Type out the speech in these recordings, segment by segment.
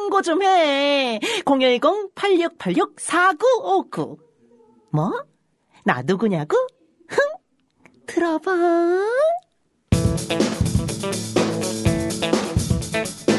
광고 좀 해. 010-8686-4959. 뭐? 나 누구냐고? 흥! 들어봐.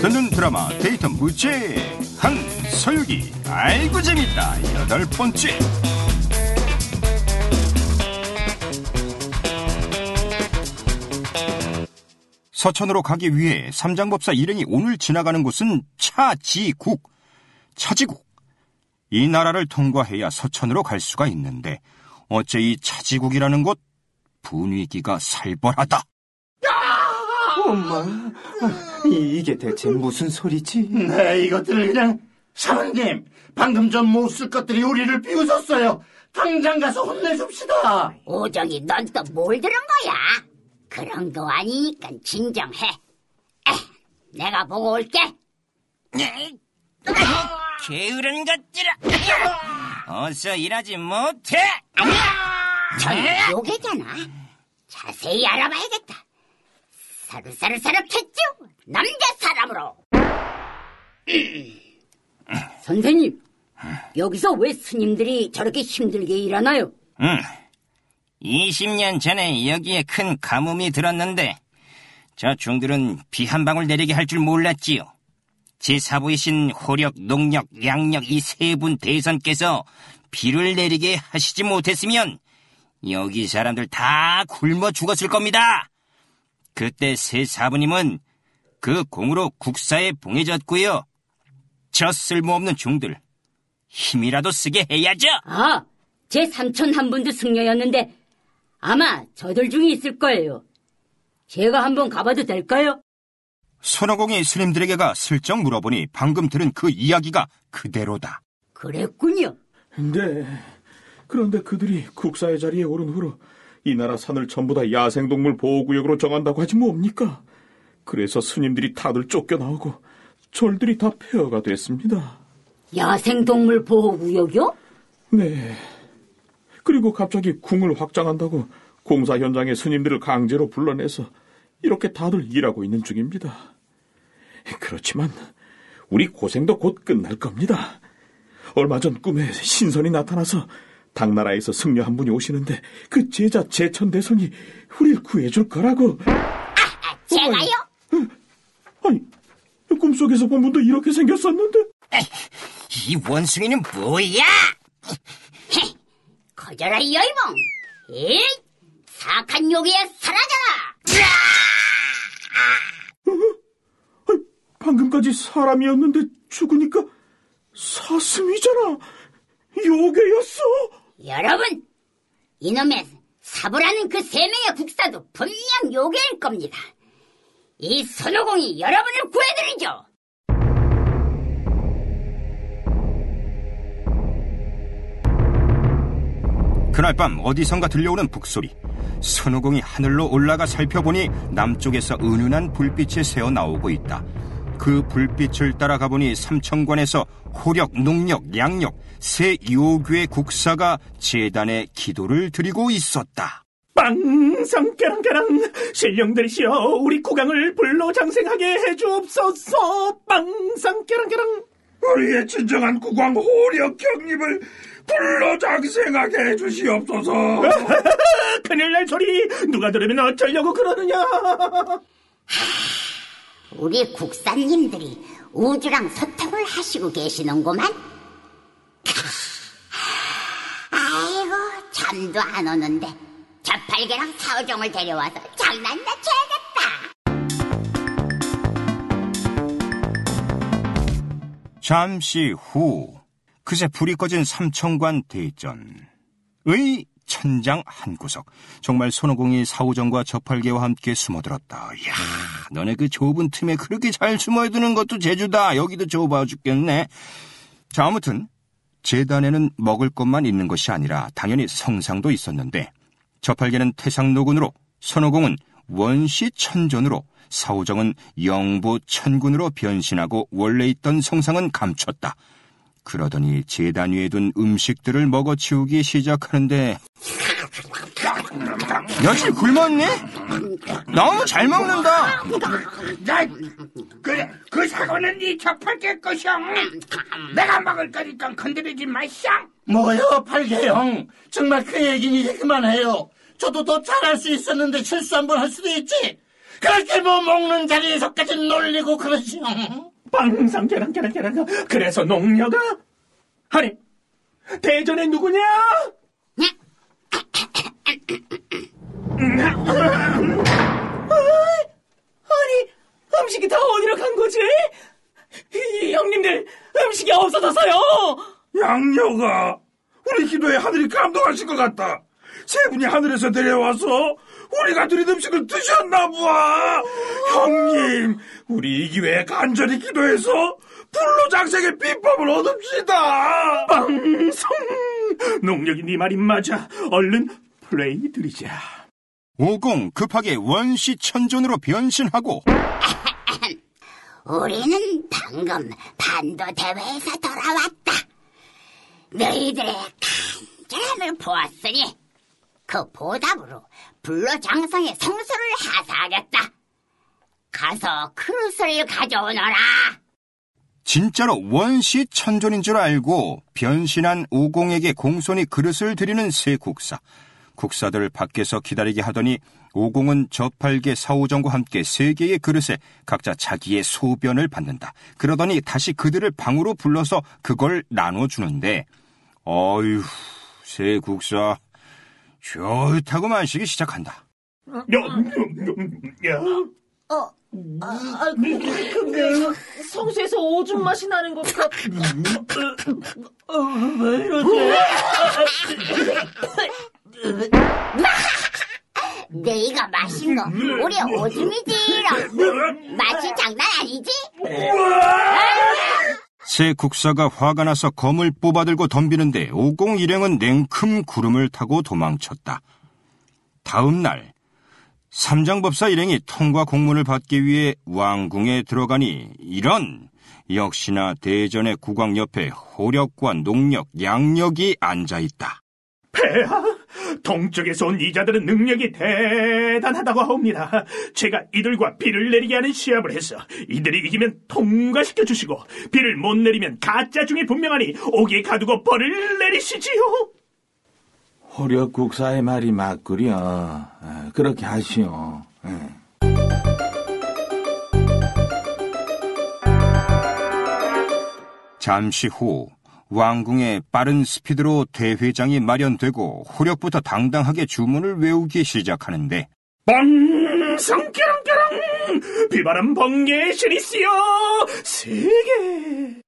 듣는 드라마 데이터 무죄 한서유기 아이고 재밌다 여덟 번째 서천으로 가기 위해 삼장법사 일행이 오늘 지나가는 곳은 차지국 차지국 이 나라를 통과해야 서천으로 갈 수가 있는데 어째 이 차지국이라는 곳 분위기가 살벌하다 엄마, 이게 대체 무슨 소리지? 네, 이것들을 그냥 사모님 방금 전 못 쓸 것들이 우리를 비웃었어요. 당장 가서 혼내줍시다. 오정이 넌 또 뭘 들은 거야? 그런 거 아니니까 진정해. 에, 내가 보고 올게. 게으른 것들아! 어서 일하지 못해! 전 요괴잖아. 자세히 알아봐야겠다. 사르사르사르했죠 남자 사람으로. 선생님, 여기서 왜 스님들이 저렇게 힘들게 일하나요? 응. 20년 전에 여기에 큰 가뭄이 들었는데 저 중들은 비 한 방울 내리게 할 줄 몰랐지요. 제4부이신 호력, 농력, 양력 이 세 분 대선께서 비를 내리게 하시지 못했으면 여기 사람들 다 굶어 죽었을 겁니다. 그때 세 사부님은 그 공으로 국사에 봉해졌고요. 저 쓸모없는 중들 힘이라도 쓰게 해야죠. 아, 제 삼촌 한 분도 승려였는데 아마 저들 중에 있을 거예요. 제가 한번 가봐도 될까요? 손오공이 스님들에게 가 슬쩍 물어보니 방금 들은 그 이야기가 그대로다. 그랬군요. 네. 그런데 그들이 국사의 자리에 오른 후로 이 나라 산을 전부 다 야생동물 보호구역으로 정한다고 하지 뭡니까? 그래서 스님들이 다들 쫓겨나오고 절들이 다 폐허가 됐습니다. 야생동물 보호구역이요? 네. 그리고 갑자기 궁을 확장한다고 공사 현장에 스님들을 강제로 불러내서 이렇게 다들 일하고 있는 중입니다. 그렇지만 우리 고생도 곧 끝날 겁니다. 얼마 전 꿈에 신선이 나타나서 당나라에서 승려 한 분이 오시는데 그 제자 제천대성이 우리를 구해줄 거라고. 아, 제가요? 아니, 꿈속에서 본 분도 이렇게 생겼었는데. 이 원숭이는 뭐야? 거절아 여이봉! 이 사악한 요괴야 사라져라! 아니, 방금까지 사람이었는데 죽으니까 사슴이잖아. 요괴였어. 여러분, 이놈의 사부라는 그 세 명의 국사도 분명 요괴일 겁니다. 이 손오공이 여러분을 구해드리죠. 그날 밤 어디선가 들려오는 북소리. 선우공이 하늘로 올라가 살펴보니 남쪽에서 은은한 불빛이 새어 나오고 있다. 그 불빛을 따라가 보니 삼천관에서 호력, 농력, 양력 세 요괴 국사가 재단에 기도를 드리고 있었다. 빵상 깨랑깨랑 신령들이시여 우리 국왕을 불로 장생하게 해주옵소서 빵상 깨랑깨랑 우리의 진정한 국왕 호력 경립을 불러 장생하게 해주시옵소서. 큰일 날 소리 누가 들으면 어쩌려고 그러느냐 우리 국사님들이 우주랑 소통을 하시고 계시는구만. 아이고, 잠도 안 오는데. 자팔개랑 사오종을 데려와서 장난나 쳐야겠다. 잠시 후 그새 불이 꺼진 삼천관 대전의 천장 한 구석 정말 손오공이 사오정과 저팔계와 함께 숨어들었다. 야, 너네 그 좁은 틈에 그렇게 잘 숨어드는 것도 제주다. 여기도 좁아 죽겠네. 자, 아무튼 재단에는 먹을 것만 있는 것이 아니라 당연히 성상도 있었는데 저팔계는 태상노군으로 손오공은 원시 천존으로 사오정은 영부 천군으로 변신하고 원래 있던 성상은 감췄다. 그러더니 재단 위에 둔 음식들을 먹어치우기 시작하는데 며칠 굶었니? 너무 잘 먹는다. 야, 그래, 그 사과는 네 저팔계 것이야. 내가 먹을 거니까 건드리지 마시오. 뭐요, 팔개형? 정말 그 얘기는 이제 그만해요. 저도 더 잘할 수 있었는데 실수 한 번 할 수도 있지. 그렇게 뭐 먹는 자리에서까지 놀리고 그러시오. 빵상 계란 계란 계란 그래서 농녀가 아니 대전에 누구냐? 아니 음식이 다 어디로 간 거지? 이 형님들 음식이 없어져서요. 양녀가 우리 기도에 하늘이 감동하신 것 같다. 세 분이 하늘에서 내려와서 우리가 드린 음식을 드셨나 보아. 형님, 우리 이 기회에 간절히 기도해서 불로 장생의 비법을 얻읍시다. 빵성 농력이 네 말이 맞아. 얼른 플레이 드리자. 오공 급하게 원시 천존으로 변신하고 우리는 방금 반도 대회에서 돌아왔다. 너희들의 간절함을 보았으니 그 보답으로 불로장성의 성수를 하사하겠다. 가서 그릇을 가져오너라. 진짜로 원시 천존인 줄 알고 변신한 오공에게 공손히 그릇을 드리는 세 국사. 국사들 밖에서 기다리게 하더니 오공은 저팔계 사오정과 함께 세 개의 그릇에 각자 자기의 소변을 받는다. 그러더니 다시 그들을 방으로 불러서 그걸 나눠주는데 어휴 세 국사 좋다고 만식이 시작한다. 야, 어, 아, 아, 근데 성수에서 오줌 맛이 나는 것 같... 어, 왜 이러지? 너희가 마신 거 우리 오줌이지롱. 마치 장난 아니지? 새 국사가 화가 나서 검을 뽑아들고 덤비는데 오공 일행은 냉큼 구름을 타고 도망쳤다. 다음 날 삼장법사 일행이 통과 공문을 받기 위해 왕궁에 들어가니 이런 역시나 대전의 국왕 옆에 호력과 농력, 양력이 앉아 있다. 폐하, 동쪽에서 온 이자들은 능력이 대단하다고 하옵니다. 제가 이들과 비를 내리게 하는 시합을 해서 이들이 이기면 통과시켜 주시고 비를 못 내리면 가짜 중에 분명하니 옥에 가두고 벌을 내리시지요. 호력 국사의 말이 맞구려. 에, 그렇게 하시오. 에. 잠시 후 왕궁에 빠른 스피드로 대회장이 마련되고 호력부터 당당하게 주문을 외우기 시작하는데. 빵성 깨랑깨랑 비바람 번개의 신이시여 세계!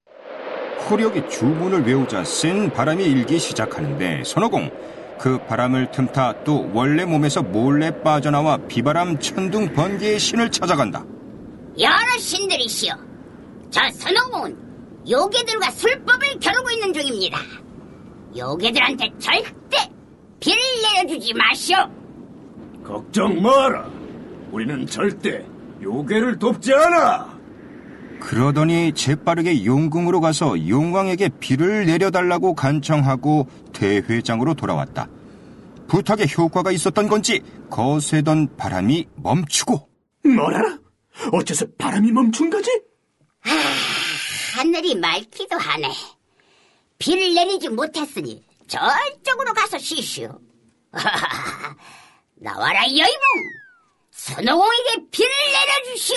호력이 주문을 외우자 센 바람이 일기 시작하는데 손오공 그 바람을 틈타 또 원래 몸에서 몰래 빠져나와 비바람 천둥 번개의 신을 찾아간다. 여러 신들이시여. 저 선홍공은 요괴들과 술법을 겨루고 있는 중입니다. 요괴들한테 절대 비를 내려주지 마시오. 걱정 마라. 우리는 절대 요괴를 돕지 않아. 그러더니 재빠르게 용궁으로 가서 용왕에게 비를 내려달라고 간청하고 대회장으로 돌아왔다. 부탁에 효과가 있었던 건지 거세던 바람이 멈추고 뭐라? 어째서 바람이 멈춘 거지? 하늘이 맑기도 하네. 비를 내리지 못했으니 저쪽으로 가서 쉬시오. 나와라 여의봉! 선호공에게 비를 내려주시오!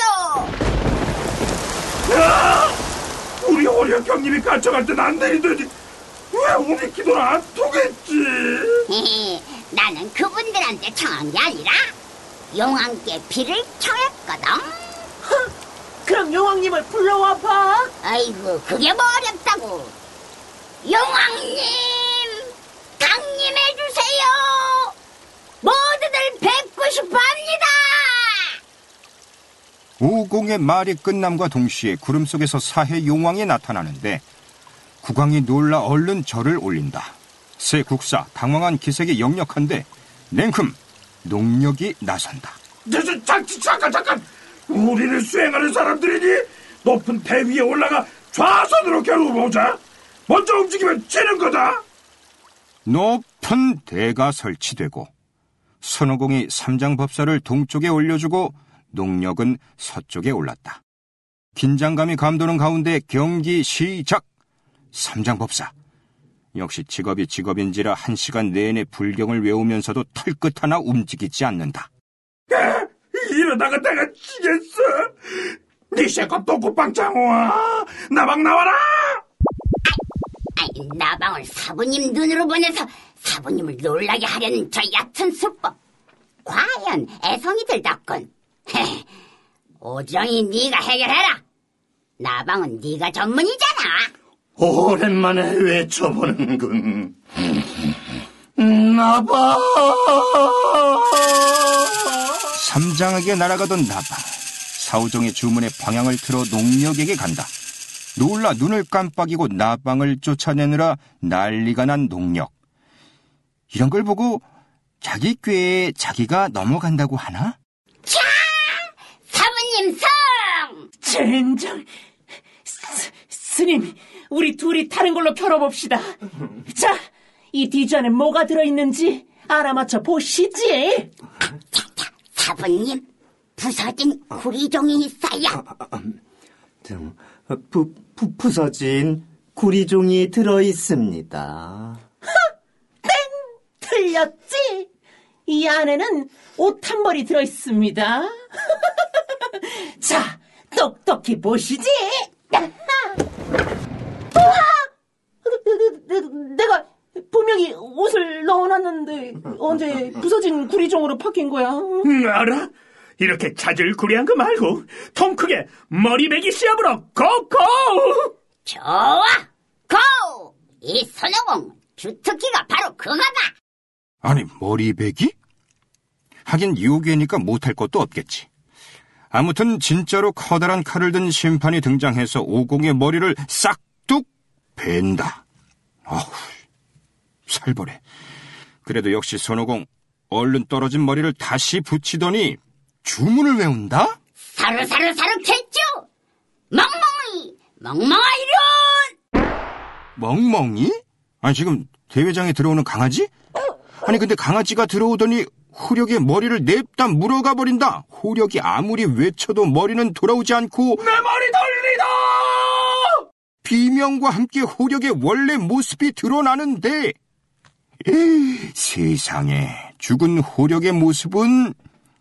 우리 호력 형님이 간청할 땐안 내리더니 왜 우리 기도는 안 통했지? 나는 그분들한테 청한 게 아니라 용왕께 비를 청했거든. 그럼 용왕님을 불러와 봐. 아이고 그게 뭐 어렵다고. 용왕님 강림해주세요. 모두들 뵙고 싶어 합니다. 오공의 말이 끝남과 동시에 구름 속에서 사해 용왕이 나타나는데 국왕이 놀라 얼른 절을 올린다. 새 국사 당황한 기색이 역력한데 냉큼 농력이 나선다. 저, 저, 잠, 잠깐 잠깐 우리를 수행하는 사람들이니 높은 배 위에 올라가 좌선으로 겨루보자 먼저 움직이면 지는 거다 높은 큰 대가 설치되고 선호공이 삼장법사를 동쪽에 올려주고 농력은 서쪽에 올랐다. 긴장감이 감도는 가운데 경기 시작! 삼장법사. 역시 직업이 직업인지라 한 시간 내내 불경을 외우면서도 털끝 하나 움직이지 않는다. 이러다가 내가 지겠어. 니 새끼 똥구빵 장호아, 나방 나와라. 아이, 나방을 사부님 눈으로 보내서 사부님을 놀라게 하려는 저 얕은 수법. 과연 애성이 들답군. 헤, 오정이 네가 해결해라. 나방은 네가 전문이잖아. 오랜만에 외쳐보는군. 나봐! 삼장하게 날아가던 나방. 사우정의 주문에 방향을 틀어 농력에게 간다. 놀라 눈을 깜빡이고 나방을 쫓아내느라 난리가 난 농력. 이런 걸 보고 자기 꾀에 자기가 넘어간다고 하나? 자, 사부님 성! 젠장. 스, 스님, 우리 둘이 다른 걸로 펴러봅시다. 자, 이 뒤전에 뭐가 들어있는지 알아맞혀 보시지. 사부님, 부서진 구리종이 있어요. 등, 부, 부, 부서진 구리종이 들어있습니다. 틀렸지? 이 안에는 옷 한 벌이 들어있습니다. 자, 똑똑히 보시지. 우와! 내가 분명히 옷을 넣어놨는데 언제 부서진 구리종으로 바뀐 거야? 음, 알아? 이렇게 자질구레한 거 말고 통 크게 머리배기 시합으로 고고! 좋아! 고! 이 손오공 주특기가 바로 그거다! 아니, 머리배기? 하긴 요괴니까 못할 것도 없겠지. 아무튼 진짜로 커다란 칼을 든 심판이 등장해서 오공의 머리를 싹둑 벤다. 아우, 살벌해. 그래도 역시 손오공, 얼른 떨어진 머리를 다시 붙이더니 주문을 외운다? 사르사르사르 겠죠! 멍멍이! 멍멍아이련! 멍멍이? 아니, 지금 대회장에 들어오는 강아지? 아니, 근데 강아지가 들어오더니 호력의 머리를 냅다 물어가 버린다. 호력이 아무리 외쳐도 머리는 돌아오지 않고 내 머리 돌리다! 비명과 함께 호력의 원래 모습이 드러나는데 세상에 죽은 호력의 모습은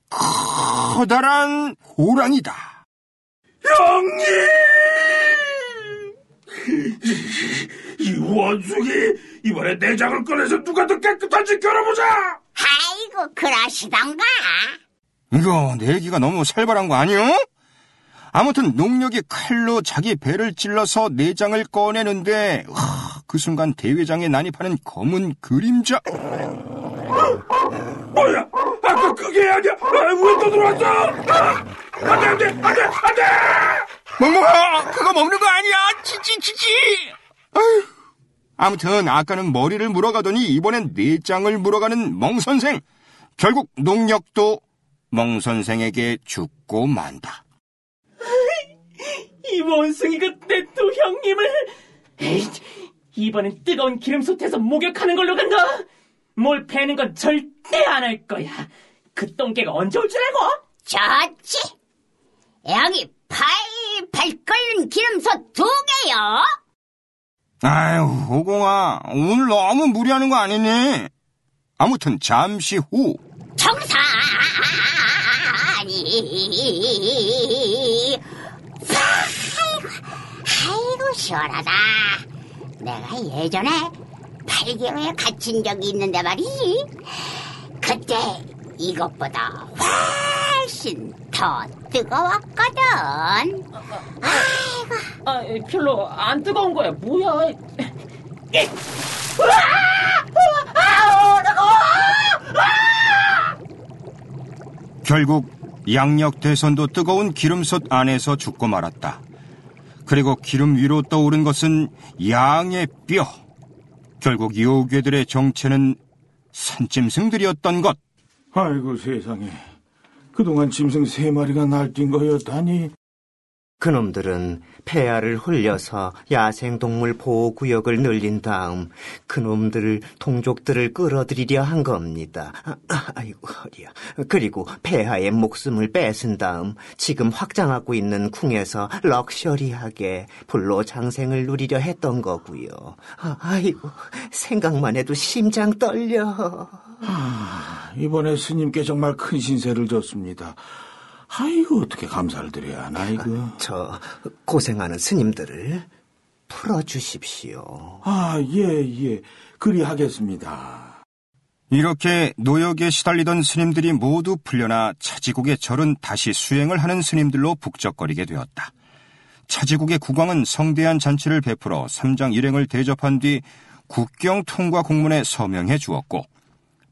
커다란 호랑이다. 형님! 이 원숭이 이번에 내장을 꺼내서 누가 더 깨끗한지 겨뤄보자! 아이고, 그러시던가. 이거 내기가 너무 살벌한 거 아니요? 아무튼 농력이 칼로 자기 배를 찔러서 내장을 꺼내는데 와, 그 순간 대회장에 난입하는 검은 그림자 뭐야? 아까 그게 아니야! 아, 왜또 들어왔어? 아! 안 돼, 안 돼, 안 돼, 안 돼! 멍멍아 그거 먹는 거 아니야 치치 치치 아휴. 아무튼 아까는 머리를 물어가더니 이번엔 내장을 물어가는 멍 선생 결국 농력도 멍 선생에게 죽고 만다 이 원숭이가 내 두 형님을 에이, 이번엔 뜨거운 기름솥에서 목욕하는 걸로 간다. 뭘 패는 건 절대 안 할 거야. 그 똥개가 언제 올 줄 알고? 좋지. 여기 팔팔 끓는 기름솥 두 개요. 아유 호공아 오늘 너무 무리하는 거 아니니 아무튼 잠시 후. 아이고, 아이고, 시원하다. 내가 예전에 8개월에 갇힌 적이 있는데 말이지. 그때 이것보다 훨씬 더 뜨거웠거든. 아이고, 아, 별로 안 뜨거운 거야. 뭐야? 결국 양력 대선도 뜨거운 기름솥 안에서 죽고 말았다. 그리고 기름 위로 떠오른 것은 양의 뼈. 결국 요괴들의 정체는 산짐승들이었던 것. 아이고 세상에. 그동안 짐승 세 마리가 날뛴 거였다니. 그놈들은 폐하를 홀려서 야생동물 보호구역을 늘린 다음 그놈들 동족들을 끌어들이려 한 겁니다. 아, 아, 아이고 허리야. 그리고 폐하의 목숨을 뺏은 다음 지금 확장하고 있는 궁에서 럭셔리하게 불로 장생을 누리려 했던 거고요. 아, 아이고 생각만 해도 심장 떨려. 이번에 스님께 정말 큰 신세를 졌습니다. 아이고, 어떻게 감사를 드려야 하나, 이거. 저 고생하는 스님들을 풀어주십시오. 아, 예, 예. 그리하겠습니다. 이렇게 노역에 시달리던 스님들이 모두 풀려나 차지국의 절은 다시 수행을 하는 스님들로 북적거리게 되었다. 차지국의 국왕은 성대한 잔치를 베풀어 삼장 일행을 대접한 뒤 국경 통과 공문에 서명해 주었고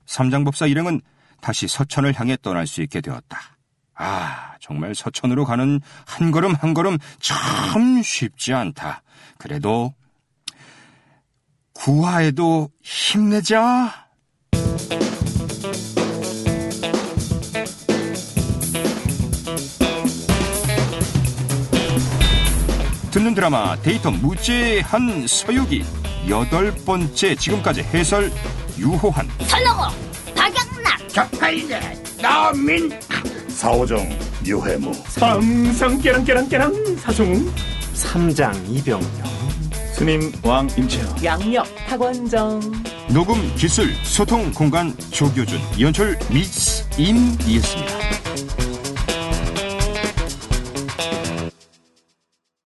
삼장법사 일행은 다시 서천을 향해 떠날 수 있게 되었다. 아, 정말 서천으로 가는 한 걸음 한 걸음 참 쉽지 않다. 그래도 구하에도 힘내자. 듣는 드라마 데이터 무제한 서유기 여덟 번째 지금까지 해설 유호한 선호고 박영락 저팔계 나민 사오정 유해무. 상상 깨랑 깨랑 깨랑 사중 삼장 이병영 스님 왕 임채영. 양력 박원정 녹음 기술 소통 공간 조교준 연출 미스 임이었습니다.